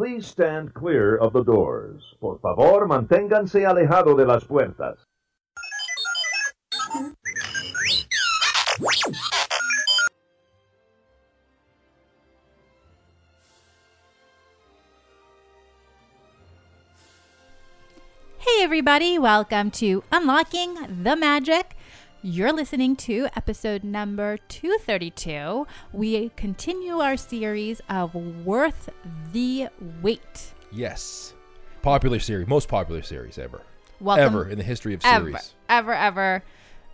Please stand clear of the doors. Por favor, manténganse alejado de las puertas. Hey, everybody, welcome to Unlocking the Magic. You're listening to episode number 232. We continue our series of Worth the Wait. Yes. Popular series, most popular series ever. Welcome, ever in the history of ever, series. ever, ever.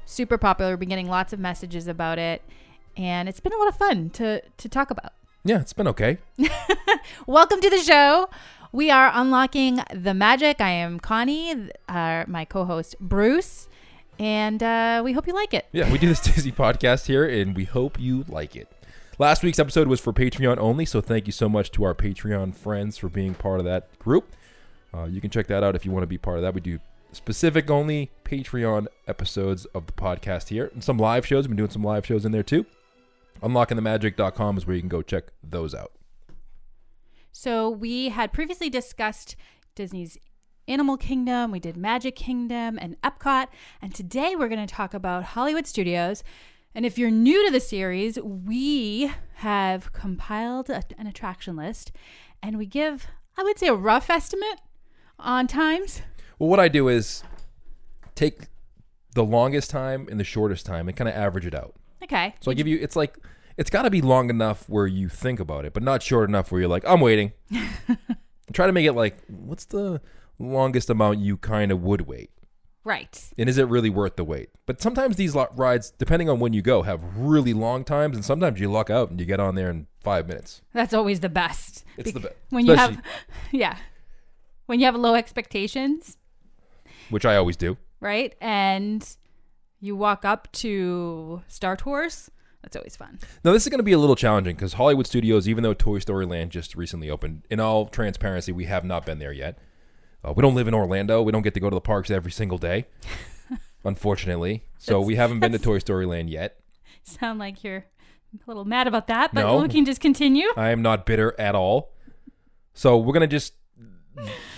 Super popular. We've been getting lots of messages about it, and it's been a lot of fun to, to talk about. Yeah, it's been okay. Welcome to the show. We are unlocking the magic. I am Connie, uh, my co host Bruce, and uh, we hope you like it. Yeah, we do this Disney podcast here, and we hope you like it. Last week's episode was for Patreon only, so thank you so much to our Patreon friends for being part of that group. Uh, you can check that out if you want to be part of that. We do specific only Patreon episodes of the podcast here, and some live shows. We've been doing some live shows in there too. UnlockingTheMagic.com is where you can go check those out. So, we had previously discussed Disney's Animal Kingdom, we did Magic Kingdom and Epcot, and today we're going to talk about Hollywood Studios. And if you're new to the series, we have compiled a, an attraction list and we give, I would say, a rough estimate on times. Well, what I do is take the longest time and the shortest time and kind of average it out. Okay. So I give you, it's like, it's got to be long enough where you think about it, but not short enough where you're like, I'm waiting. Try to make it like, what's the longest amount you kind of would wait? Right. And is it really worth the wait? But sometimes these lo- rides, depending on when you go, have really long times, and sometimes you luck out and you get on there in five minutes. That's always the best. It's the best. When you have, yeah, when you have low expectations, Which I always do. right? And you walk up to Star Tours. That's always fun. Now, this is going to be a little challenging because Hollywood Studios, even though Toy Story Land just recently opened, in all transparency, we have not been there yet. Uh, we don't live in Orlando. We don't get to go to the parks every single day, unfortunately. So we haven't been to Toy Story Land yet. Sound like you're a little mad about that, but No. we can just continue. I am not bitter at all. So we're going to just,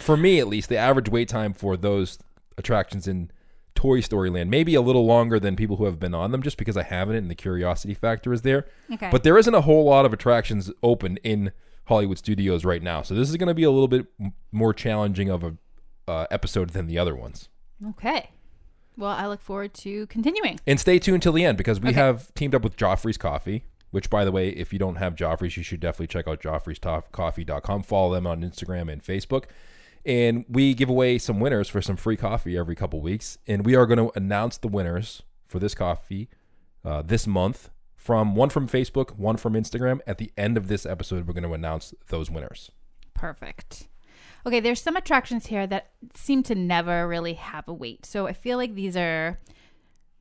for me at least, the average wait time for those attractions in Toy Story Land, maybe a little longer than people who have been on them just because I haven't and the curiosity factor is there. Okay. But there isn't a whole lot of attractions open in Hollywood Studios right now, so this is going to be a little bit more challenging of a uh, episode than the other ones. okay. Well, I look forward to continuing. And stay tuned till the end because we Okay. have teamed up with Joffrey's Coffee. Which, by the way, if you don't have Joffrey's, you should definitely check out joffreyscoffee.com. Follow them on Instagram and Facebook. And we give away some winners for some free coffee every couple weeks. And we are going to announce the winners for this coffee uh, this month from one from Facebook, one from Instagram. At the end of this episode, we're going to announce those winners. Perfect. Okay, there's some attractions here that seem to never really have a wait. So I feel like these are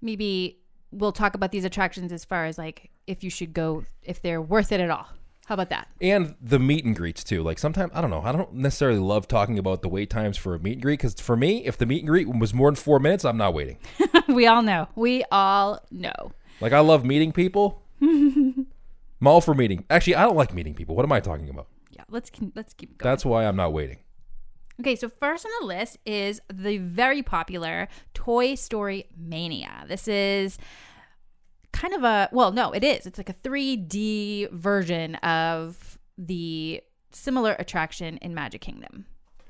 maybe we'll talk about these attractions as far as like if you should go if they're worth it at all. How about that? And the meet and greets too. Like sometimes I don't know. I don't necessarily love talking about the wait times for a meet and greet because for me, if the meet and greet was more than four minutes, I'm not waiting. we all know. We all know. Like I love meeting people. I'm all for meeting. Actually, I don't like meeting people. What am I talking about? Yeah, let's let's keep going. That's why I'm not waiting. Okay, so first on the list is the very popular Toy Story Mania. This is kind of a well, no, it is. It's like a 3D version of the similar attraction in Magic Kingdom.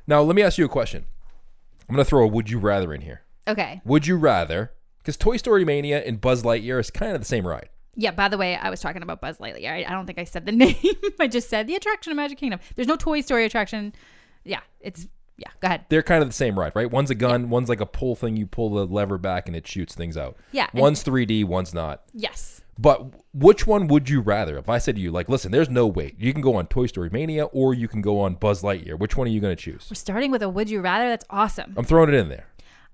Now, let me ask you a question. I'm going to throw a would you rather in here. Okay. Would you rather because Toy Story Mania and Buzz Lightyear is kind of the same ride. Yeah, by the way, I was talking about Buzz Lightyear. I, I don't think I said the name. I just said the attraction of Magic Kingdom. There's no Toy Story attraction. Yeah, it's yeah, go ahead. They're kind of the same ride, right? One's a gun, one's like a pull thing. You pull the lever back and it shoots things out. Yeah, One's 3D, one's not. Yes. But which one would you rather? If I said to you, like, listen, there's no wait. You can go on Toy Story Mania or you can go on Buzz Lightyear. Which one are you going to choose? We're starting with a would you rather. That's awesome. I'm throwing it in there.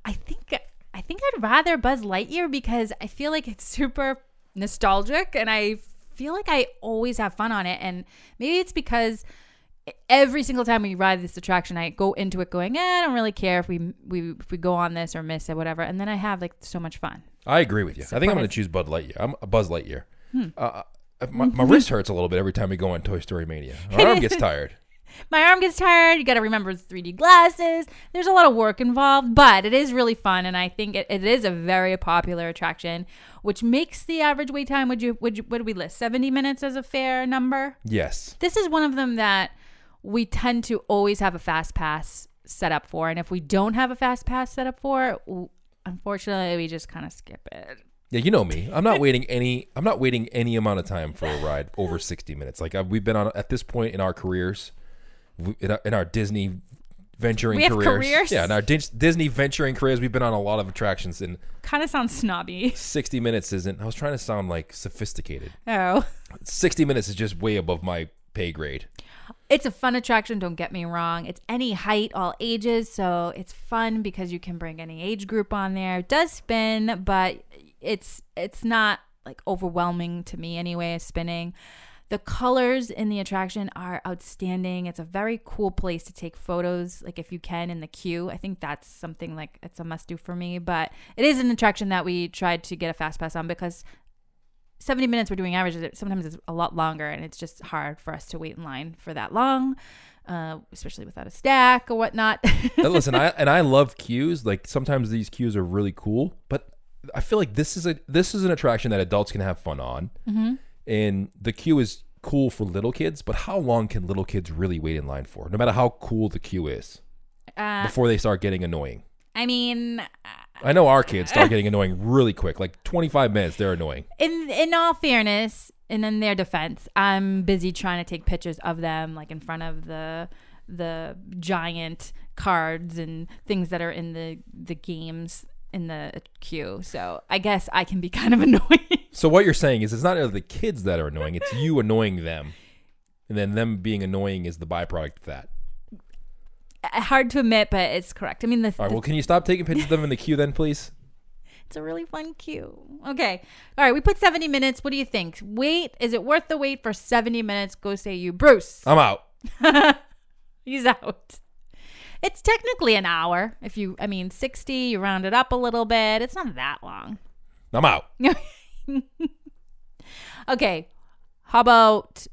I think I think I'd rather Buzz Lightyear because I feel like it's super nostalgic and I feel like I always have fun on it and maybe it's because every single time we ride this attraction I go into it going, eh, I don't really care if we we if we go on this or miss it whatever and then I have like so much fun. I agree with you. I think I'm going to choose Buzz Lightyear. I'm a Buzz Lightyear. Uh, my, my wrist hurts a little bit every time we go on Toy Story Mania. My arm gets tired. My arm gets tired. You got to remember the 3D glasses. There's a lot of work involved, but it is really fun, and I think it, it is a very popular attraction, which makes the average wait time. Would you would you, do we list? 70 minutes as a fair number. Yes. This is one of them that we tend to always have a fast pass set up for, and if we don't have a fast pass set up for, unfortunately, we just kind of skip it. Yeah, you know me. I'm not waiting any. I'm not waiting any amount of time for a ride over 60 minutes. Like I've, we've been on at this point in our careers, in our, in our Disney venturing We have careers. careers? Yeah, in our Dis- Disney venturing careers, we've been on a lot of attractions, and Kind of sounds snobby. 60 minutes isn't. I was trying to sound like sophisticated. Oh. 60 minutes is just way above my pay grade. It's a fun attraction, don't get me wrong. It's any height, all ages, so it's fun because you can bring any age group on there. It does spin, but it's it's not like overwhelming to me anyway, spinning. The colors in the attraction are outstanding. It's a very cool place to take photos, like if you can in the queue. I think that's something like it's a must do for me. But it is an attraction that we tried to get a fast pass on because 70 minutes we're doing averages sometimes it's a lot longer and it's just hard for us to wait in line for that long uh, especially without a stack or whatnot listen, I and I love queues. Like sometimes these queues are really cool, but I feel like this is a this is an attraction that adults can have fun on, Mm-hmm. And the queue is cool for little kids. But how long can little kids really wait in line for? No matter how cool the queue is, uh, before they start getting annoying. i mean I know our kids start getting annoying really quick. Like 25 minutes, they're annoying. in in all fairness and in their defense i'm busy trying to take pictures of them like in front of the the giant cards and things that are in the the games in the queue so i guess i can be kind of annoying So what you're saying is it's not the kids that are annoying; it's you annoying them, and then them being annoying is the byproduct of that. Uh, hard to admit but it's correct i mean the, All right. the Well, can you stop taking pictures of them in the queue then, please? It's a really fun queue. Okay. All right. We put 70 minutes. What do you think? Wait. Is it worth the wait for 70 minutes? Go say you. Bruce. I'm out. He's out. It's technically an hour. If you, I mean, 60, you round it up a little bit. It's not that long. I'm out. Okay. How about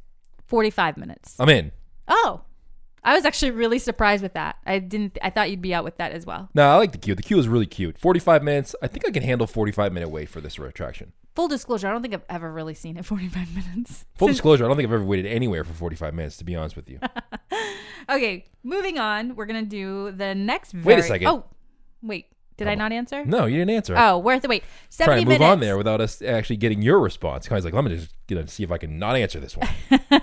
45 minutes? I'm in. Oh, I was actually really surprised with that. I didn't, I thought you'd be out with that as well. No, I like the queue. The queue is really cute. 45 minutes. I think I can handle 45 minute wait for this attraction. Full disclosure, I don't think I've ever really seen it 45 minutes. Full disclosure, I don't think I've ever waited anywhere for 45 minutes, to be honest with you. Okay, moving on. We're gonna do the next. Wait a second. Oh, wait. Did I Come not answer? No, you didn't answer. Oh, worth the wait. Trying Seventy to move minutes. on there without us actually getting your response. Kylie's like, let me just you know, see if I can not answer this one.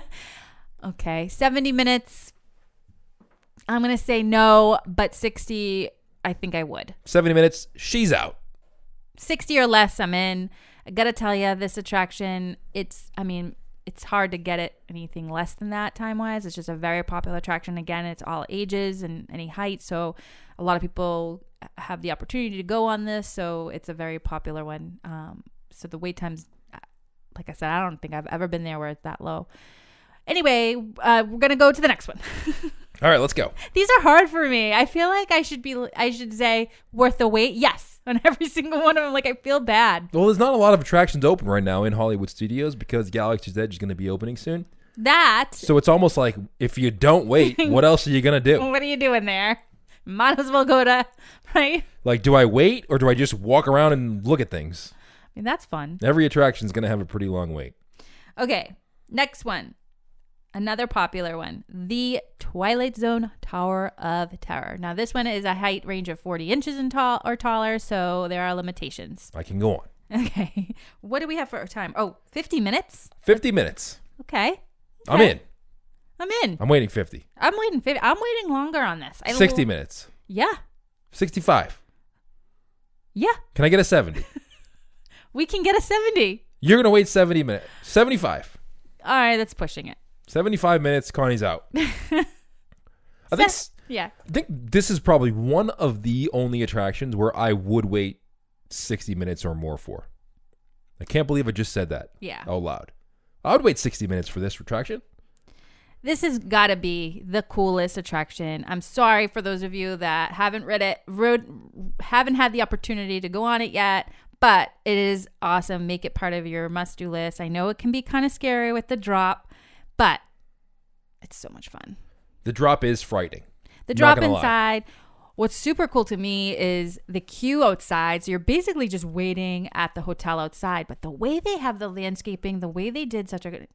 Okay, seventy minutes. I'm gonna say no, but sixty. I think I would. 70 minutes, she's out. 60 or less i'm in i gotta tell you this attraction it's i mean it's hard to get it anything less than that time wise it's just a very popular attraction again it's all ages and any height so a lot of people have the opportunity to go on this so it's a very popular one um, so the wait times like i said i don't think i've ever been there where it's that low anyway uh, we're gonna go to the next one All right, let's go. these are hard for me. I feel like I should be I should say worth the wait. Yes, on every single one of them. Like I feel bad. Well, there's not a lot of attractions open right now in Hollywood studios because Galaxy's Edge is going to be opening soon. That So it's almost like if you don't wait, what else are you going to do? what are you doing there? Might as well go to right. Like, do I wait or do I just walk around and look at things? I mean that's fun. Every attraction is going to have a pretty long wait. Okay, next one. Another popular one, the Twilight Zone Tower of Terror. Now, this one is a height range of 40 inches and tall or taller, so there are limitations. I can go on. Okay, what do we have for our time? Oh, 50 minutes. 50 minutes. Okay, I'm in. I'm in. I'm waiting 50. I'm waiting. 50. I'm waiting longer on this. I 60 minutes. Yeah, 65. yeah. Can I get a 70? We can get a 70. You're going to wait 70 minutes. 75. All right, that's pushing it. 75 minutes, Connie's out. I think Yeah. I think this is probably one of the only attractions where I would wait 60 minutes or more for. I can't believe I just said that Yeah. out loud. I would wait 60 minutes for this attraction. This has got to be the coolest attraction. I'm sorry for those of you that haven't read it, rode, haven't had the opportunity to go on it yet, but it is awesome. Make it part of your must do list. I know it can be kind of scary with the drop, but it's so much fun. The drop is frightening. The drop gonna lie. inside. What's super cool to me is the queue outside. So you're basically just waiting at the hotel outside. But the way they have the landscaping, the way they did such a good-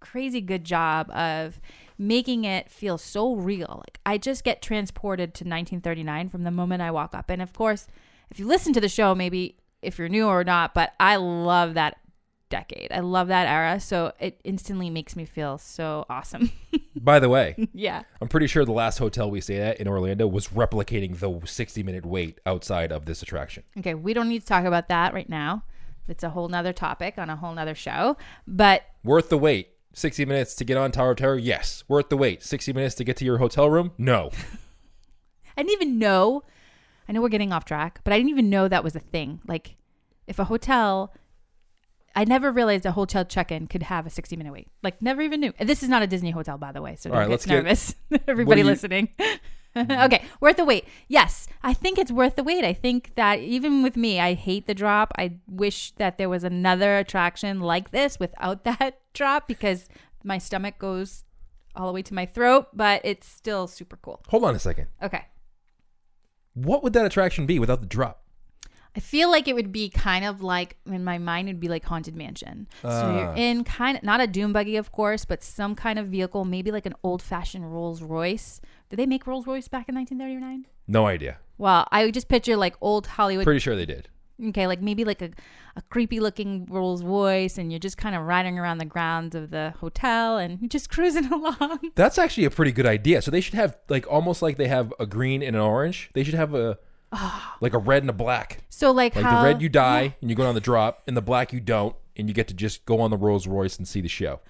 crazy good job of making it feel so real. Like I just get transported to 1939 from the moment I walk up. And of course, if you listen to the show, maybe if you're new or not, but I love that decade. I love that era. So it instantly makes me feel so awesome. By the way, yeah. I'm pretty sure the last hotel we stayed at in Orlando was replicating the 60 minute wait outside of this attraction. Okay, we don't need to talk about that right now. It's a whole nother topic on a whole nother show. But Worth the wait. 60 minutes to get on Tower of Terror? Yes. Worth the wait. 60 minutes to get to your hotel room? No. I didn't even know. I know we're getting off track, but I didn't even know that was a thing. Like, if a hotel, I never realized a hotel check-in could have a 60-minute wait. Like, never even knew. This is not a Disney hotel, by the way, so All don't right, get let's get- nervous. Everybody you- listening. okay, worth the wait. Yes, I think it's worth the wait. I think that even with me, I hate the drop. I wish that there was another attraction like this without that drop because my stomach goes all the way to my throat, but it's still super cool. Hold on a second. Okay. What would that attraction be without the drop? I feel like it would be kind of like in my mind it'd be like haunted mansion. so you're Ah. in kind of not a doom buggy, of course, but some kind of vehicle, maybe like an old fashioned Rolls Royce. Did they make Rolls Royce back in 1939? No idea. Well, I would just picture like old Hollywood. Pretty sure they did. okay, like maybe like a, a creepy looking Rolls Royce, and you're just kind of riding around the grounds of the hotel and you're just cruising along. That's actually a pretty good idea. So they should have like almost like they have a green and an orange. They should have a Ah. like a red and a black. So like, Like how the red you die and you go on the drop, and the black you don't, and you get to just go on the Rolls Royce and see the show.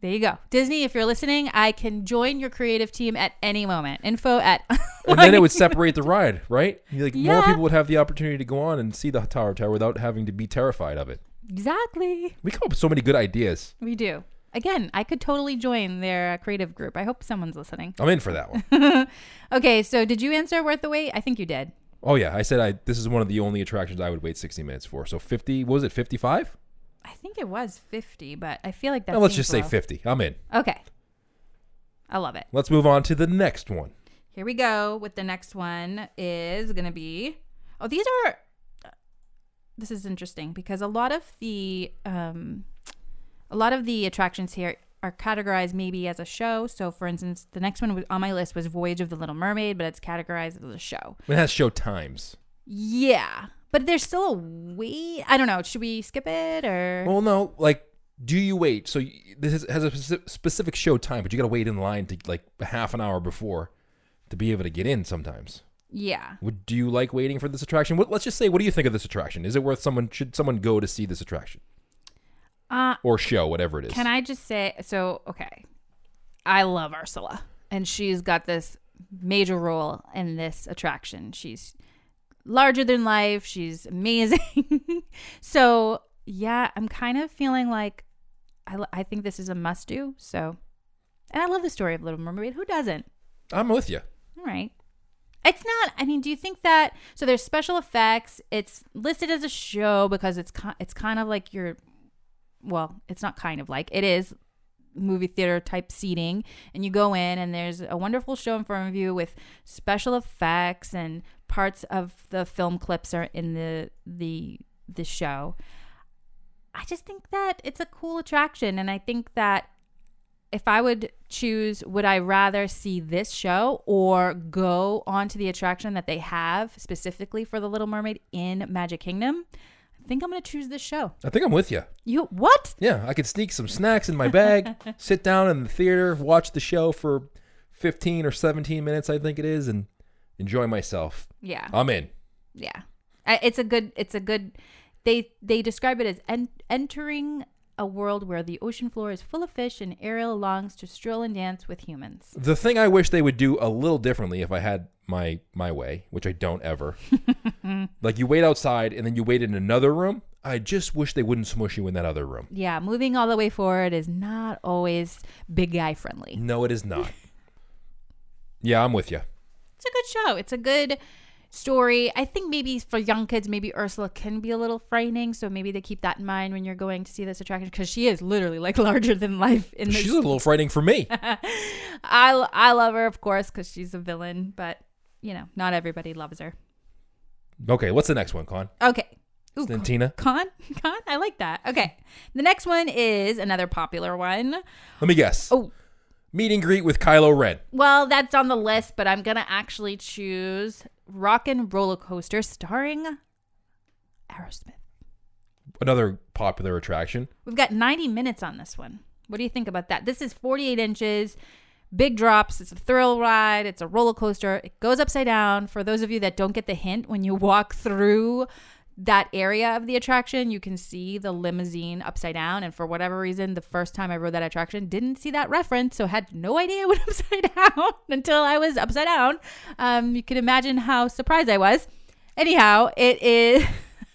There you go. Disney, if you're listening, I can join your creative team at any moment. Info at. And then it would separate the ride, right? Like more people would have the opportunity to go on and see the Tower Tower without having to be terrified of it. exactly. We come up with so many good ideas. We do. Again, I could totally join their uh, creative group. I hope someone's listening. I'm in for that one. Okay, so did you answer worth the wait? I think you did. oh yeah, I said I. This is one of the only attractions I would wait 60 minutes for. So 50. What was it? 55? I think it was 50, but I feel like that let's just say 50. I'm in. Okay. I love it. Let's move on to the next one. Here we go with the next one is going to be Oh, these are This is interesting because a lot of the um a lot of the attractions here are categorized maybe as a show. So for instance, the next one on my list was Voyage of the Little Mermaid, but it's categorized as a show. It has show times. Yeah. But there's still a wait. I don't know. Should we skip it or Well, no, like, do you wait? So this is, has a specific show time, but you got to wait in line to like half an hour before to be able to get in. Sometimes. Yeah. Would do you like waiting for this attraction? What, let's just say, what do you think of this attraction? Is it worth someone? Should someone go to see this attraction Uh or show, whatever it is? Can I just say so? Okay, I love Ursula, and she's got this major role in this attraction. She's larger than life. She's amazing. so yeah, I'm kind of feeling like I I think this is a must do. So, and I love the story of Little Mermaid. Who doesn't? I'm with you. All right. It's not. I mean, do you think that? So there's special effects. It's listed as a show because it's it's kind of like your, well, it's not kind of like it is movie theater type seating, and you go in and there's a wonderful show in front of you with special effects and parts of the film clips are in the the the show. I just think that it's a cool attraction, and I think that if I would choose, would I rather see this show or go onto the attraction that they have specifically for the Little Mermaid in Magic Kingdom? I think I'm going to choose this show. I think I'm with you. You what? Yeah, I could sneak some snacks in my bag, sit down in the theater, watch the show for 15 or 17 minutes, I think it is, and enjoy myself. Yeah, I'm in. yeah. It's a good. It's a good. They they describe it as en- entering a world where the ocean floor is full of fish and Ariel longs to stroll and dance with humans. The thing I wish they would do a little differently if I had my my way, which I don't ever. like you wait outside and then you wait in another room. I just wish they wouldn't smush you in that other room. Yeah, moving all the way forward is not always big guy friendly. No, it is not. yeah, I'm with you. it's a good show. It's a good story. I think maybe for young kids, maybe Ursula can be a little frightening. So maybe they keep that in mind when you're going to see this attraction because she is literally like larger than life in this. She's a little frightening for me. I, I love her, of course, because she's a villain, but you know, not everybody loves her. okay, what's the next one, Con? Okay. Ooh, Then Tina, Con? Con? I like that. Okay. The next one is another popular one. let me guess. Oh, Meet and greet with Kylo Ren. well, that's on the list, but I'm going to actually choose Rock and Roller Coaster starring Aerosmith. Another popular attraction. We've got 90 minutes on this one. What do you think about that? This is 48 inches, big drops. It's a thrill ride. It's a roller coaster. It goes upside down. For those of you that don't get the hint, when you walk through that area of the attraction, you can see the limousine upside down. And for whatever reason, the first time I rode that attraction, didn't see that reference, so had no idea it went upside down until I was upside down. Um, you can imagine how surprised I was. Anyhow, it is.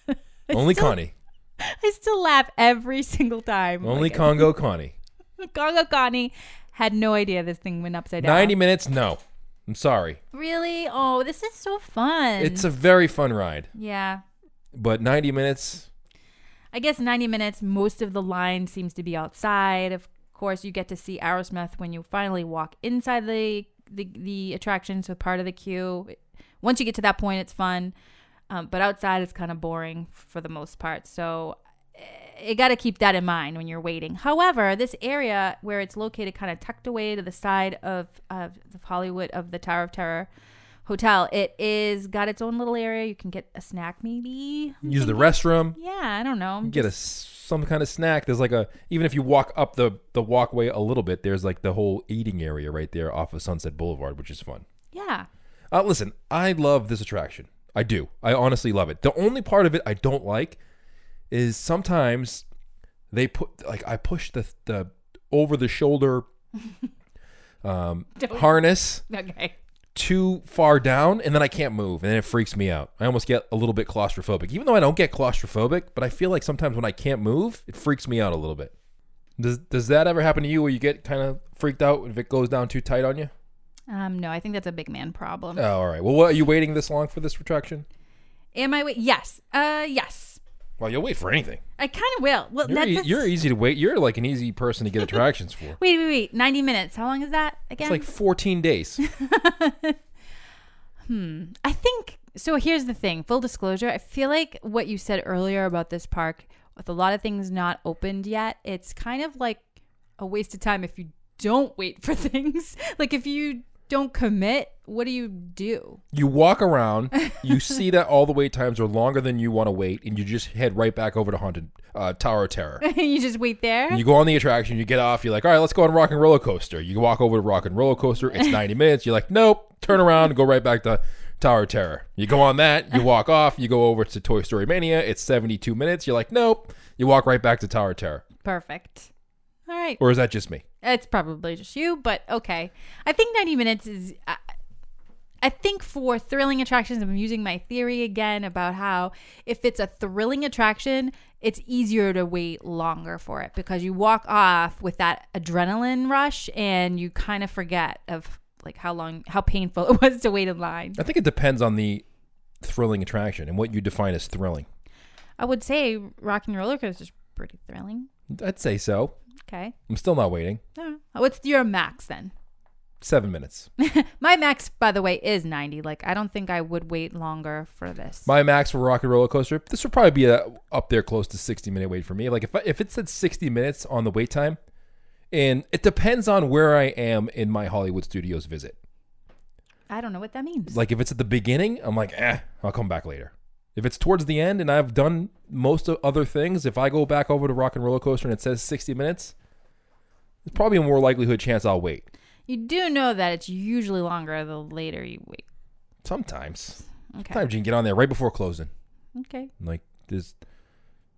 Only still- Connie. I still laugh every single time. Only Like, Congo Connie. Congo Connie had no idea this thing went upside down. 90 minutes? No. I'm sorry. Really? Oh, this is so fun. It's a very fun ride. yeah. But 90 minutes, I guess 90 minutes, most of the line seems to be outside. Of course, you get to see Aerosmith when you finally walk inside the, the, the attraction, so part of the queue. Once you get to that point, it's fun. Um, but outside, it's kind of boring for the most part. So eh, you got to keep that in mind when you're waiting. However, this area where it's located, kind of tucked away to the side of, of the Hollywood, of the Tower of Terror hotel, it is got its own little area. You can get a snack, maybe. I'm use the thinking. restroom, Yeah, I don't know. get a s- some kind of snack. There's like a even if you walk up the the walkway a little bit, there's like the whole eating area right there off of Sunset Boulevard, which is fun. Yeah. Uh, listen, I love this attraction. I do. I honestly love it. The only part of it I don't like is sometimes they put like I push the the over the shoulder um, Don't- harness Okay. Too far down and then I can't move and then it freaks me out. I almost get a little bit claustrophobic. Even though I don't get claustrophobic, but I feel like sometimes when I can't move, it freaks me out a little bit. Does does that ever happen to you where you get kind of freaked out if it goes down too tight on you? Um, no, I think that's a big man problem. Oh, all right. Well, what are you waiting this long for this retraction? Am I wait? Yes. Uh, yes. Well, you'll wait for anything. I kind of will. Well, You're, that's, e- that's- you're easy to wait. You're like an easy person to get attractions for. Wait, wait, wait. Ninety minutes. How long is that again? It's like 14 days. Hmm. I think so. Here's the thing. Full disclosure. I feel like what you said earlier about this park, with a lot of things not opened yet, it's kind of like a waste of time if you don't wait for things. like if you don't commit, what do you do? You walk around, you see that all the wait times are longer than you want to wait, and you just head right back over to Haunted uh, Tower of Terror. you just wait there. You go on the attraction, you get off, you're like, all right, let's go on Rock and Roller Coaster. You walk over to Rock and Roller Coaster, it's 90 minutes. You're like, nope, turn around and go right back to Tower of Terror. You go on that, you walk off, you go over to Toy Story Mania, it's 72 minutes. You're like, nope, you walk right back to Tower of Terror. Perfect. All right. Or is that just me? It's probably just you, but okay. I think 90 minutes is. I, think for thrilling attractions, I'm using my theory again about how if it's a thrilling attraction, it's easier to wait longer for it because you walk off with that adrenaline rush and you kind of forget of like how long, how painful it was to wait in line. I think it depends on the thrilling attraction and what you define as thrilling. I would say Rock and Roller Coaster is pretty thrilling. I'd say so. Okay. I'm still not waiting. Uh, What's your max then? Seven minutes. My max, by the way, is 90. Like, I don't think I would wait longer for this. My max for Rock and Roller Coaster, this would probably be a, up there close to 60 minute wait for me. Like if I, if it said 60 minutes on the wait time, and it depends on where I am in my Hollywood Studios visit. I don't know what that means. Like if it's at the beginning, I'm like, eh, I'll come back later. If it's towards the end and I've done most of other things, if I go back over to Rock and Roller Coaster and it says 60 minutes, it's probably a more likelihood chance I'll wait. You do know that it's usually longer the later you wait. Sometimes. Okay. Sometimes you can get on there right before closing. Okay. Like there's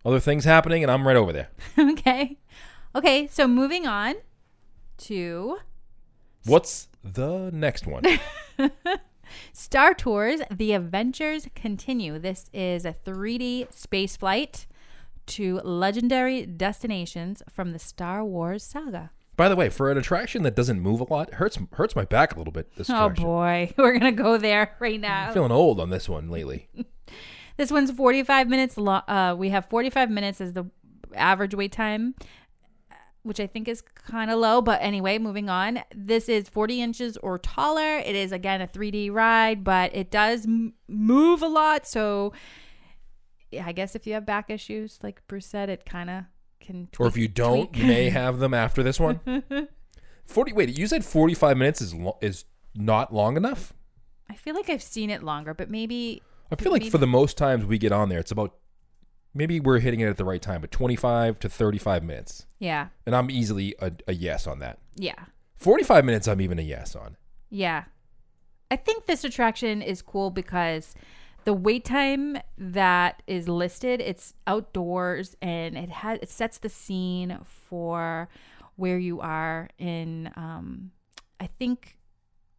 other things happening and I'm right over there. okay. Okay. So moving on to What's the next one? Star Tours The Adventures Continue. This is a 3D space flight to legendary destinations from the Star Wars saga. By the way, for an attraction that doesn't move a lot, hurts hurts my back a little bit. This Oh attraction. boy, we're gonna go there right now. I'm feeling old on this one lately. This one's 45 minutes long. Uh, we have 45 minutes as the average wait time, which I think is kind of low. But anyway, moving on. This is 40 inches or taller. It is, again, a 3D ride, but it does m- move a lot. So I guess if you have back issues, like Bruce said, it kind of can. or if you don't, tweak. you may have them after this one. Forty. Wait, you said forty-five minutes is lo- is not long enough. I feel like I've seen it longer, but maybe. I feel like maybe- for the most times we get on there, it's about maybe we're hitting it at the right time, but twenty-five to thirty-five minutes, Yeah. and I'm easily a, a yes on that. Yeah. Forty-five minutes, I'm even a yes on. Yeah. I think this attraction is cool because the wait time that is listed, it's outdoors and it has it sets the scene for where you are in um I think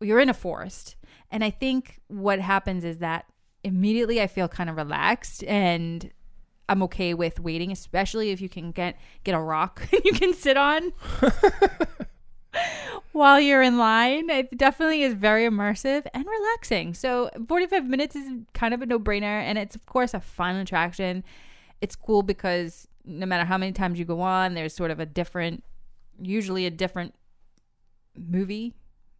you're in a forest. And I think what happens is that immediately I feel kind of relaxed and I'm okay with waiting, especially if you can get get a rock you can sit on while you're in line. It definitely is very immersive and relaxing. So 45 minutes is kind of a no-brainer and it's of course a fun attraction. It's cool because no matter how many times you go on, there's sort of a different usually a different movie.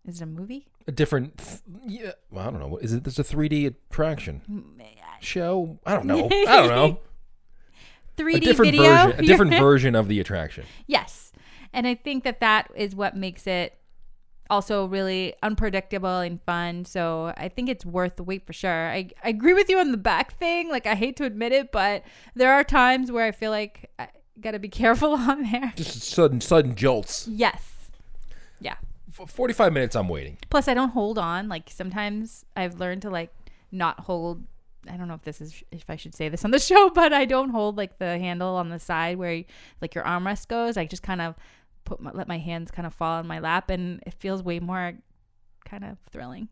Is it a movie? A different, th- yeah. Well, I don't know. Is it? A 3D attraction mm, show? I don't know. I don't know. 3D a different video. version. A different version of the attraction. Yes. And I think that that is what makes it also really unpredictable and fun. So I think it's worth the wait for sure. I, I agree with you on the back thing. Like, I hate to admit it, but there are times where I feel like I got to be careful on there. Just sudden, sudden jolts. Yes. Yeah. F- Forty-five minutes. I'm waiting. Plus, I don't hold on. Like, sometimes I've learned to, like, not hold. I don't know if this is if I should say this on the show, but I don't hold like the handle on the side where like your armrest goes. I just kind of put my, let my hands kind of fall on my lap, and it feels way more kind of thrilling.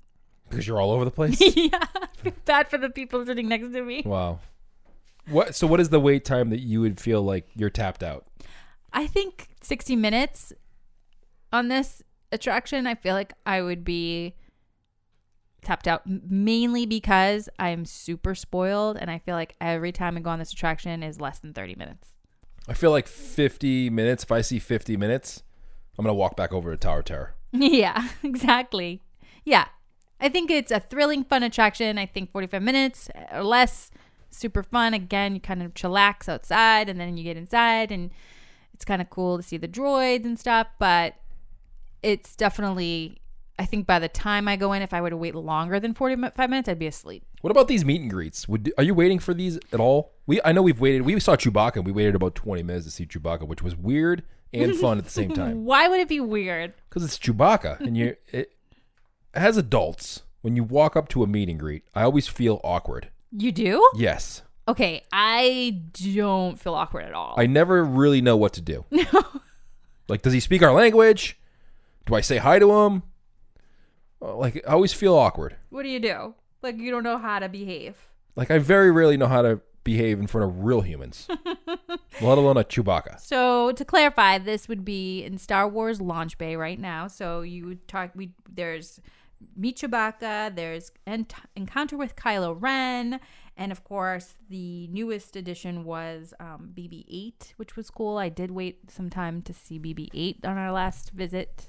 Because you're all over the place. yeah, I feel bad for the people sitting next to me. wow. What? So, what is the wait time that you would feel like you're tapped out? I think 60 minutes on this attraction, I feel like I would be tapped out mainly because I'm super spoiled and I feel like every time I go on this attraction is less than 30 minutes. I feel like 50 minutes. If I see 50 minutes, I'm gonna walk back over to Tower Terror. yeah, exactly. Yeah. I think it's a thrilling, fun attraction. I think 45 minutes or less, super fun. Again, you kind of chillax outside and then you get inside and it's kind of cool to see the droids and stuff, but it's definitely I think by the time I go in if I were to wait longer than 45 minutes, I'd be asleep. What about these meet and greets? Would are you waiting for these at all? We I know we've waited. We saw Chewbacca. and We waited about 20 minutes to see Chewbacca, which was weird and fun at the same time Why would it be weird? because it's Chewbacca, and you it as adults when you walk up to a meet and greet, I always feel awkward. You do? Yes, Okay, I don't feel awkward at all. I never really know what to do. No. like, does he speak our language? Do I say hi to him? Uh, Like, I always feel awkward. what do you do? Like you don't know how to behave. Like, I very rarely know how to behave in front of real humans, let alone a Chewbacca. So to clarify, this would be in Star Wars launch bay right now. So you would talk. We there's Meet Chewbacca. There's Ent- Encounter with Kylo Ren, and of course the newest addition was um, BB-8, which was cool. I did wait some time to see BB-8 on our last visit.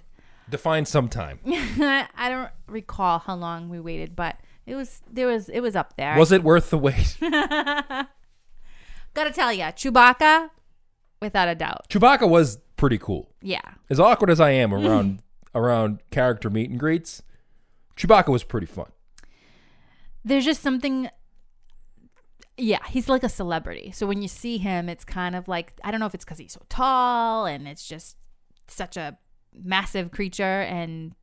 Define some time. I don't recall how long we waited, but it was there was it was up there. Was it worth the wait? Gotta tell ya, Chewbacca, without a doubt. Chewbacca was pretty cool. Yeah. As awkward as I am around around character meet and greets, Chewbacca was pretty fun. there's just something yeah he's like a celebrity so when you see him it's kind of like i don't know if it's because he's so tall and it's just such a massive creature and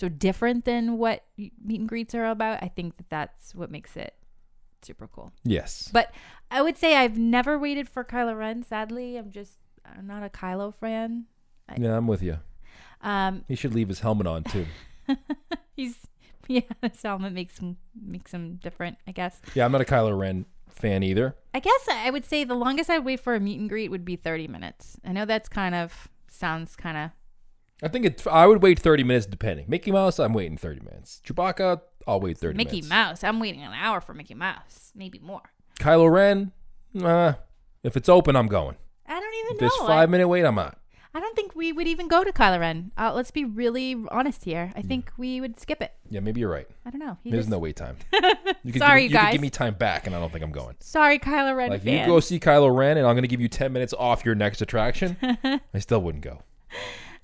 so different than what meet and greets are about i think that that's what makes it super cool Yes. but i would say i've never waited for kylo ren sadly i'm just i'm not a kylo fan Yeah, I'm with you. um He should leave his helmet on too. he's yeah his helmet makes him makes him different i guess Yeah, I'm not a Kylo Ren fan either. I guess I would say the longest I'd wait for a meet and greet would be 30 minutes. I know that's kind of sounds kind of I think it. I would wait 30 minutes depending. Mickey Mouse, I'm waiting 30 minutes. Chewbacca, I'll wait 30 Mickey minutes. Mouse. I'm waiting an hour for Mickey Mouse, maybe more. Kylo Ren, uh, if it's open, I'm going. I don't even If know. five I, minute wait, I'm out. I don't think we would even go to Kylo Ren. Uh, let's be really honest here. I think we would skip it. Yeah, maybe you're right. I don't know. He There's just- no wait time. You Sorry, give me, You guys. could give me time back, and I don't think I'm going. Sorry, Kylo Ren Like you go see Kylo Ren, and I'm going to give you 10 minutes off your next attraction. I still wouldn't go.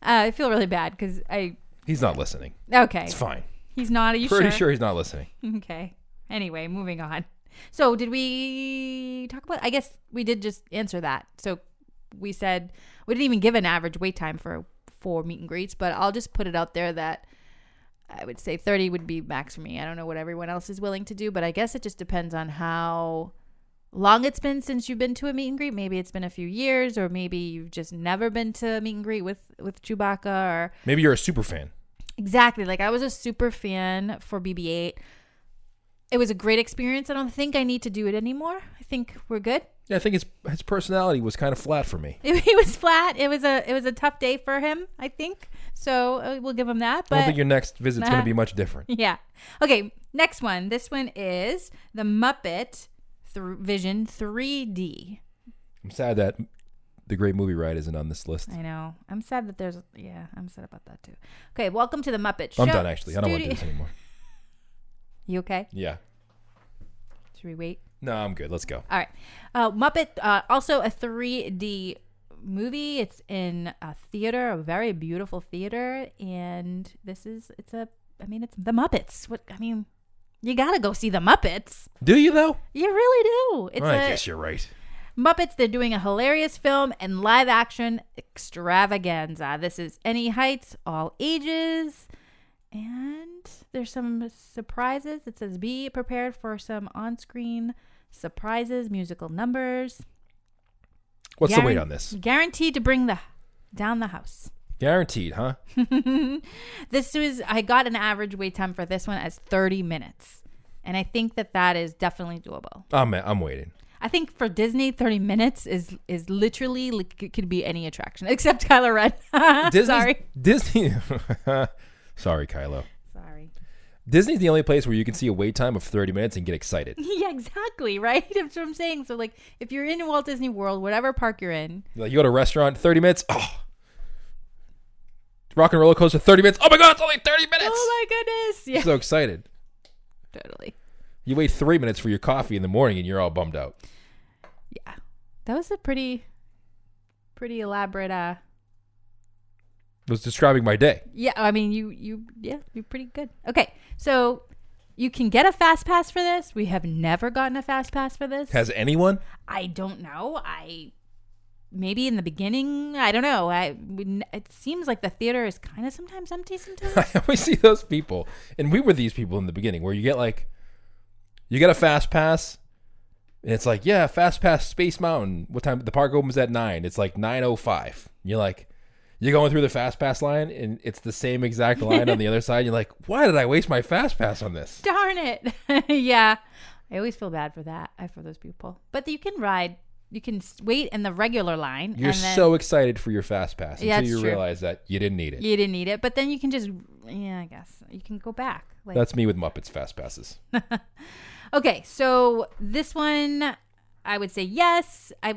Uh, I feel really bad because I. He's not listening. Okay, It's fine. he's not. Are you Pretty sure? sure he's not listening. Okay. Anyway, moving on. So, did we talk about? I guess we did just answer that. So, we said we didn't even give an average wait time for for meet and greets, but I'll just put it out there that I would say 30 would be max for me. I don't know what everyone else is willing to do, but I guess it just depends on how long it's been since you've been to a meet and greet. Maybe it's been a few years, or maybe you've just never been to a meet and greet with with Chewbacca, or Maybe you're a super fan. Exactly. Like I was a super fan for BB-8. It was a great experience. I don't think I need to do it anymore. I think we're good. Yeah, I think his his personality was kind of flat for me. It, it was flat. It was a it was a tough day for him. I think so. Uh, we'll give him that. I don't But think your next visit's going to be much different. yeah. Okay. Next one. This one is the Muppet th- Vision 3D. I'm sad that the Great Movie Ride isn't on this list. I know. I'm sad that there's. Yeah, I'm sad about that too. Okay. Welcome to the Muppet Show. I'm done actually. I don't want to do this anymore. You okay? Yeah. Should we wait? No, I'm good. Let's go. All right. Uh, Muppet, uh, also a 3D movie. It's in a theater, a very beautiful theater. And this is, it's a, I mean, it's the Muppets. What, I mean, you got to go see the Muppets. Do you though? You really do. It's I a guess you're right. Muppets. They're doing a hilarious film and live action extravaganza. This is any heights, all ages. And there's some surprises. It says be prepared for some on screen surprises, musical numbers. What's the wait on this? Guaranteed to bring the down the house. Guaranteed, huh? This was I got an average wait time for this one as 30 minutes. And I think that that is definitely doable. I'm I'm waiting. I think for Disney 30 minutes is is literally like it could be any attraction except Kylo Ren. Disney's- Sorry. Disney. Sorry, Kylo. Sorry. Disney's the only place where you can see a wait time of 30 minutes and get excited. Yeah, exactly, right? That's what I'm saying. So like if you're in Walt Disney World, whatever park you're in, Like you go to a restaurant, 30 minutes. Oh. Rock and roller coaster, 30 minutes. Oh my god, it's only 30 minutes. oh my goodness. Yeah, so excited. totally. You wait three minutes for your coffee in the morning and you're all bummed out. Yeah. That was a pretty pretty elaborate uh It was describing my day. yeah, I mean you you yeah, you're pretty good. Okay. So you can get a fast pass for this. We have never gotten a fast pass for this. Has anyone? I don't know. I maybe in the beginning, I don't know. I it seems like the theater is kind of sometimes empty sometimes. I always see those people, and we were these people in the beginning, where you get like, you get a fast pass, and it's like, yeah, fast pass Space Mountain. What time? The park opens at nine. It's like nine oh five. You're like, you're going through the fast pass line, and it's the same exact line on the other side. You're like, why did I waste my fast pass on this? Darn it. yeah. I always feel bad for that. I for those people. But you can ride. You can wait in the regular line. You're and then so excited for your fast pass Yeah, until you true. realize that you didn't need it. you didn't need it, but then you can just yeah, I guess you can go back. Like That's me with Muppets fast passes. Okay, so this one, I would say yes. I,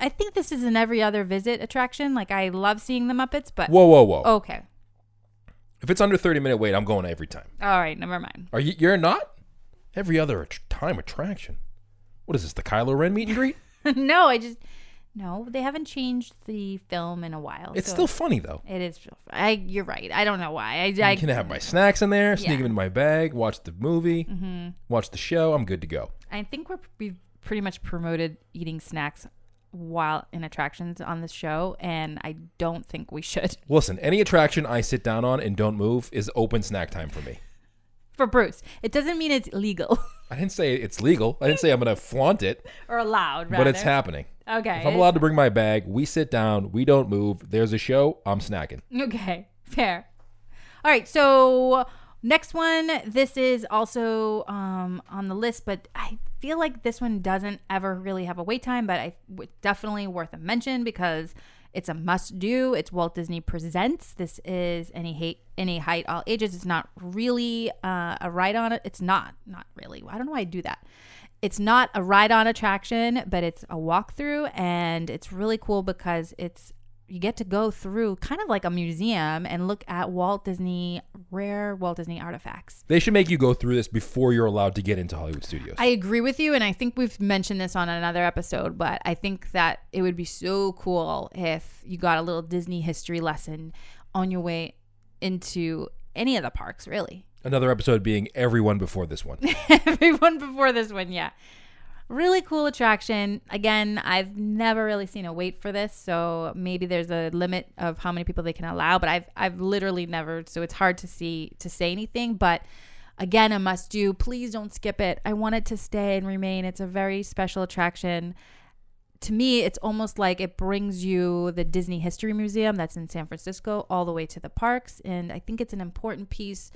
I think this is an every other visit attraction. Like I love seeing the Muppets, but Whoa, whoa, whoa! okay, If it's under thirty minute wait, I'm going every time. all right, never mind. Are you? You're not? Every other time attraction. What is this? The Kylo Ren meet and greet? no, I just no. They haven't changed the film in a while. It's so still funny though. It is. still- I. You're right. I don't know why. I. I I can have my snacks in there, sneak Yeah. them in my bag, watch the movie, Mm-hmm. watch the show. I'm good to go. I think we're we've pretty much promoted eating snacks while in attractions on this show, and I don't think we should. Listen, any attraction I sit down on and don't move is open snack time for me. For Bruce, it doesn't mean it's legal I didn't say it's legal. I didn't say I'm going to flaunt it, or allowed. but it's happening. Okay. If I'm allowed to bring my bag, we sit down, we don't move. There's a show, I'm snacking. Okay, fair. All right, so next one. This is also um, on the list, but I feel like this one doesn't ever really have a wait time, but I definitely worth a mention because It's a must do. It's Walt Disney Presents. This is any hate, any height, all ages. It's not really uh, a ride on it. It's not, not really. I don't know why I do that. It's not a ride on attraction, but it's a walkthrough, and it's really cool because it's you get to go through kind of like a museum and look at Walt Disney rare Walt Disney artifacts. They should make you go through this before you're allowed to get into Hollywood studios. I agree with you, and I think we've mentioned this on another episode, but I think that it would be so cool if you got a little Disney history lesson on your way into any of the parks, really. Another episode being everyone before this one. Everyone before this one, yeah. Really cool attraction. Again, I've never really seen a wait for this, so maybe there's a limit of how many people they can allow, but I've I've literally never so it's hard to see to say anything, but again, a must do. Please don't skip it. I want it to stay and remain. It's a very special attraction. To me, it's almost like it brings you the Disney History Museum that's in San Francisco all the way to the parks, and I think it's an important piece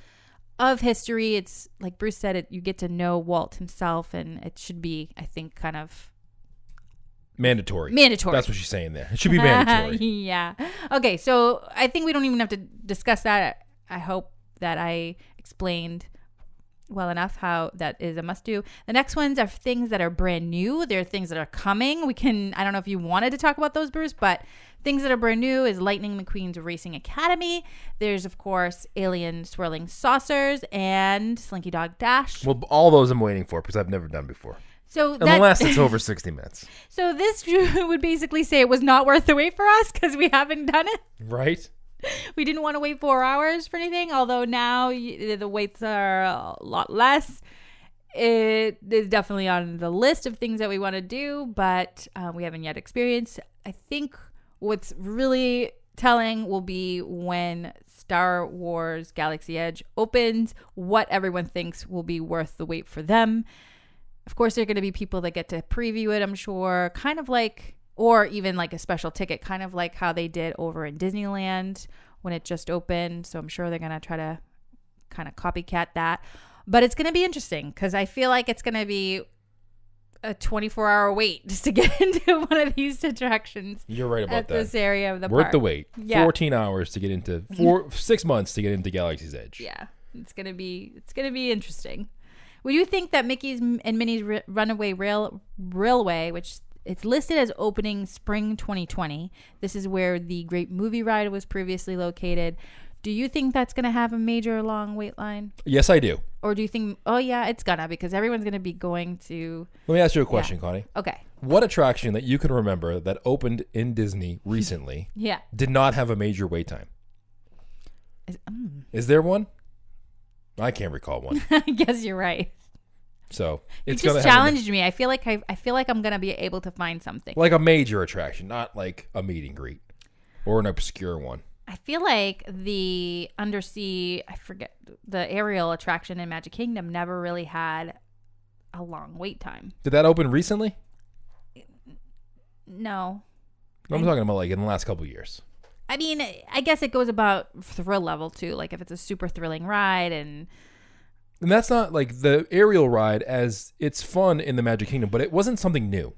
of history. It's like Bruce said, it you get to know Walt himself, and it should be, I think, kind of mandatory. mandatory. That's what she's saying there. It should be mandatory. yeah. Okay, so I think we don't even have to discuss that. I hope that I explained well enough how that is a must do. The next ones are things that are brand new. There are things that are coming. We can I don't know if you wanted to talk about those, Bruce, but things that are brand new is Lightning McQueen's Racing Academy. There's of course Alien Swirling Saucers and Slinky Dog Dash. well, all those I'm waiting for because I've never done before. So that, Unless it's over 60 minutes. so this would basically say it was not worth the wait for us because we haven't done it. Right? we didn't want to wait four hours for anything. Although now the waits are a lot less. It is definitely on the list of things that we want to do, but uh, we haven't yet experienced. I think what's really telling will be when Star Wars Galaxy Edge opens, what everyone thinks will be worth the wait for them. Of course, there are going to be people that get to preview it, I'm sure, kind of like, or even like a special ticket, kind of like how they did over in Disneyland when it just opened. So I'm sure they're going to try to kind of copycat that. But it's going to be interesting because I feel like it's going to be a 24 hour wait just to get into one of these attractions You're right about at that. this area of the Worth park. the wait. Yeah. 14 hours to get into four, six months to get into Galaxy's Edge. Yeah, it's gonna be it's gonna be interesting. Would you think that Mickey's and Minnie's Ru- Runaway Rail Railway, which it's listed as opening spring 2020, this is where the Great Movie Ride was previously located. Do you think that's gonna have a major long wait line, Yes, I do. or do you think? Oh yeah, it's gonna because everyone's gonna be going to. Let me ask you a question, Connie. Okay, What attraction that you can remember that opened in Disney recently yeah. did not have a major wait time? Is- mm. Is there one? I can't recall one. I guess you're right. So You just gonna have a, challenged me. I feel like I, I feel like I'm gonna be able to find something. like a major attraction, not like a meet and greet or an obscure one. I feel like the undersea, I forget, the Ariel attraction in Magic Kingdom never really had a long wait time. Did that open recently? No. I'm talking about like in the last couple years. I mean, I guess it goes about thrill level too. Like if it's a super thrilling ride and And that's not like the Ariel ride as it's fun in the Magic Kingdom, but it wasn't something new.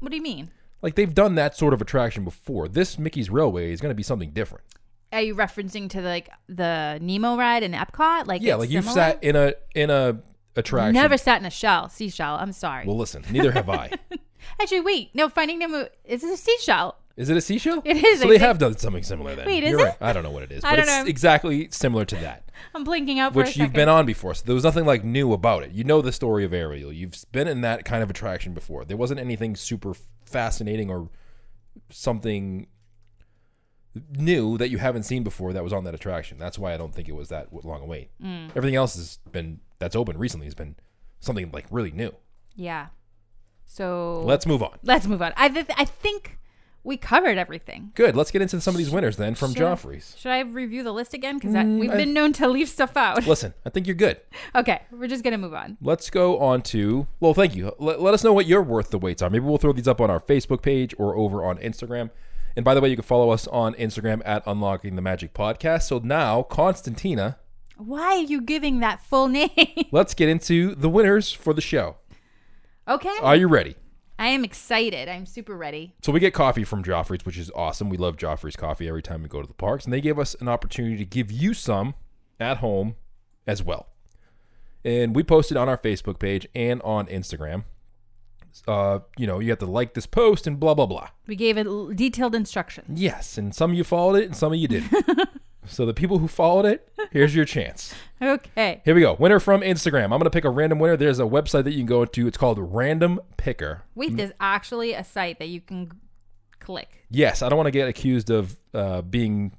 what do you mean? Like they've done that sort of attraction before. This Mickey's Railway is going to be something different. Are you referencing to like the Nemo ride in Epcot? Like Yeah, like you've similar? sat in a in a attraction. Never sat in a shell, seashell. I'm sorry. Well, listen, neither have I. Actually, wait. No, Finding Nemo is a seashell? Is it a seashell? It is, So they have done something similar then. Wait, is You're it? right. I don't know what it is, I but don't it's know. exactly similar to that, I'm blinking out for a which you've second. been on before. So there was nothing like new about it. You know the story of Ariel. You've been in that kind of attraction before. There wasn't anything super fascinating or something new that you haven't seen before that was on that attraction. That's why I don't think it was that long a wait. Mm. Everything else has been that's open recently has been something like really new. Yeah. So Let's move on. let's move on. I th- I think we covered everything. Good. Let's get into some of these winners then from Should Joffrey's. Should I review the list again? Because Mm, we've I- been known to leave stuff out. Listen, I think you're good. okay, we're just gonna move on. Let's go on to. Well, thank you. Let, let us know what your worth the weights are. Maybe we'll throw these up on our Facebook page or over on Instagram. And by the way, you can follow us on Instagram at Unlocking the Magic Podcast. So now, Constantina, Why are you giving that full name? let's get into the winners for the show. okay. Are you ready? I am excited. I'm super ready. So we get coffee from Joffrey's, which is awesome. We love Joffrey's coffee every time we go to the parks, and they gave us an opportunity to give you some at home as well. And we posted on our Facebook page and on Instagram. Uh, you know, you have to like this post and blah blah blah. We gave it detailed instructions. Yes, and some of you followed it, and some of you didn't. so the people who followed it, here's your chance. Okay. Here we go. Winner from Instagram. I'm gonna pick a random winner. There's a website that you can go to. It's called Random Picker. Wait, there's actually a site that you can click Yes, I don't want to get accused of uh, being,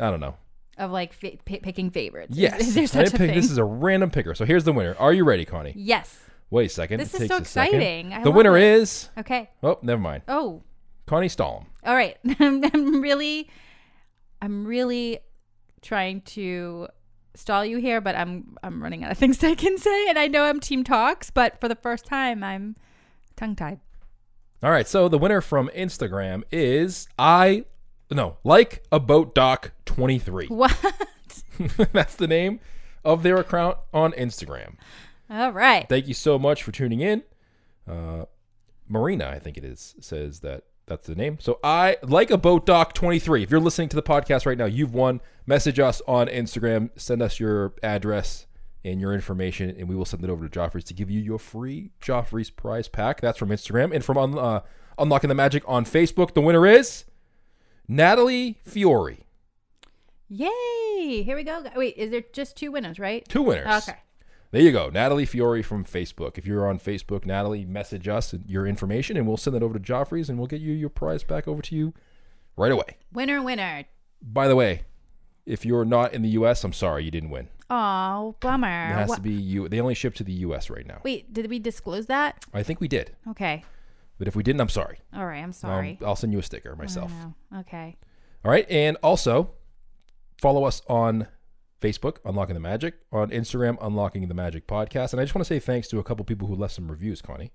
I don't know. of like fa- p- picking favorites. Yes, Is, there I such a pick- thing? This is a random picker. So here's the winner. Are you ready, Connie? yes. Wait a second. This is so exciting. I the love winner it. is. Okay. Oh, never mind. Oh, Connie Stallum. all right. I'm really, I'm really trying to stall you here, but I'm I'm running out of things I can say, and I know I'm team talks, but for the first time, I'm tongue tied. All right. So the winner from Instagram is I. No, like a boat doc 23. What? That's the name of their account on Instagram. All right. Thank you so much for tuning in. Uh, Marina, I think it is, says that that's the name. So I like a boat doc 23. If you're listening to the podcast right now, you've won. Message us on Instagram. Send us your address and your information, and we will send it over to Joffrey's to give you your free Joffrey's prize pack. That's from Instagram and from uh, Unlocking the Magic on Facebook. The winner is Natalie Fiore. Yay! Here we go. Wait, is there just two winners, right? Two winners. Okay. There you go, Natalie Fiore from Facebook. If you're on Facebook, Natalie, message us your information, and we'll send that over to Joffrey's, and we'll get you your prize back over to you right away. Winner, winner. By the way, if you're not in the U.S., I'm sorry you didn't win. Oh, bummer. It has Wha- to be you. They only ship to the U.S. right now. Wait, did we disclose that? I think we did, Okay. but if we didn't, I'm sorry. All right. I'm Um, sorry. I'll send you a sticker myself. Okay. All right, and also follow us on Facebook, Unlocking the Magic, on Instagram, Unlocking the Magic Podcast, and I just want to say thanks to a couple people who left some reviews, Connie.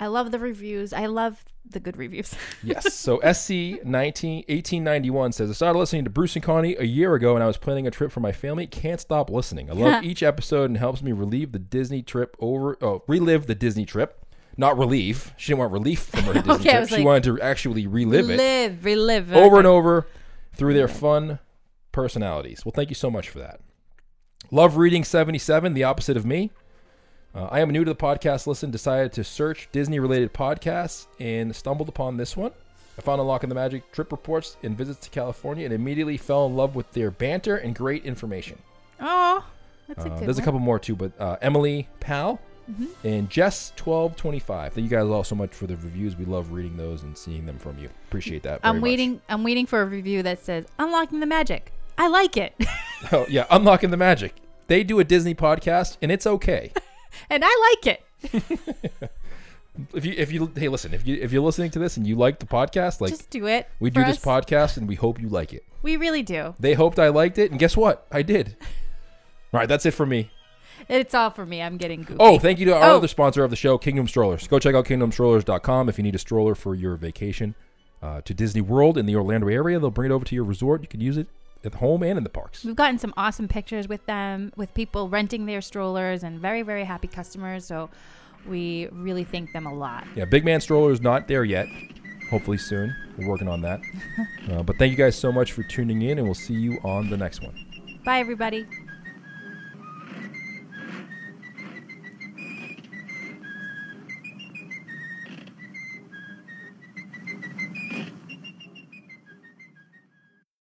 I love the reviews. I love the good reviews. Yes. So SC 19, 1891 says, I started listening to Bruce and Connie a year ago and I was planning a trip for my family. Can't stop listening. I love each episode and helps me relieve the Disney trip over, oh, relive the Disney trip. Not relief. She didn't want relief from her Disney Okay, trip. She like, wanted to actually relive it Live, relive. over okay. and over through their fun personalities. Well, thank you so much for that. Love reading 77, the opposite of me. Uh, I am new to the podcast listen, decided to search Disney related podcasts and stumbled upon this one. I found Unlocking the Magic trip reports and visits to California and immediately fell in love with their banter and great information. Oh, that's a Uh, good there's a couple more too, but uh, Emily Powell and Jess1225. Thank you guys all so much for the reviews. We love reading those and seeing them from you. Appreciate that. very I'm much. waiting. I'm waiting for a review that says unlocking the magic. I like it, Oh yeah, unlocking the magic. They do a Disney podcast, and it's okay. and I like it. if you if you hey listen, if you if you're listening to this and you like the podcast, like Just do it. we do this podcast, and we hope you like it. We really do. They hoped I liked it, and guess what? I did. All right, that's it for me. It's all for me. I'm getting goofy. Oh, thank you to our Oh. other sponsor of the show, Kingdom Strollers. Go check out kingdomstrollers.com if you need a stroller for your vacation uh, to Disney World in the Orlando area. They'll bring it over to your resort. You can use it at home and in the parks. We've gotten some awesome pictures with them, with people renting their strollers, and very, very happy customers. So we really thank them a lot. Yeah, Big Man Stroller is not there yet. Hopefully soon. We're working on that. uh, but thank you guys so much for tuning in, and we'll see you on the next one. Bye, everybody.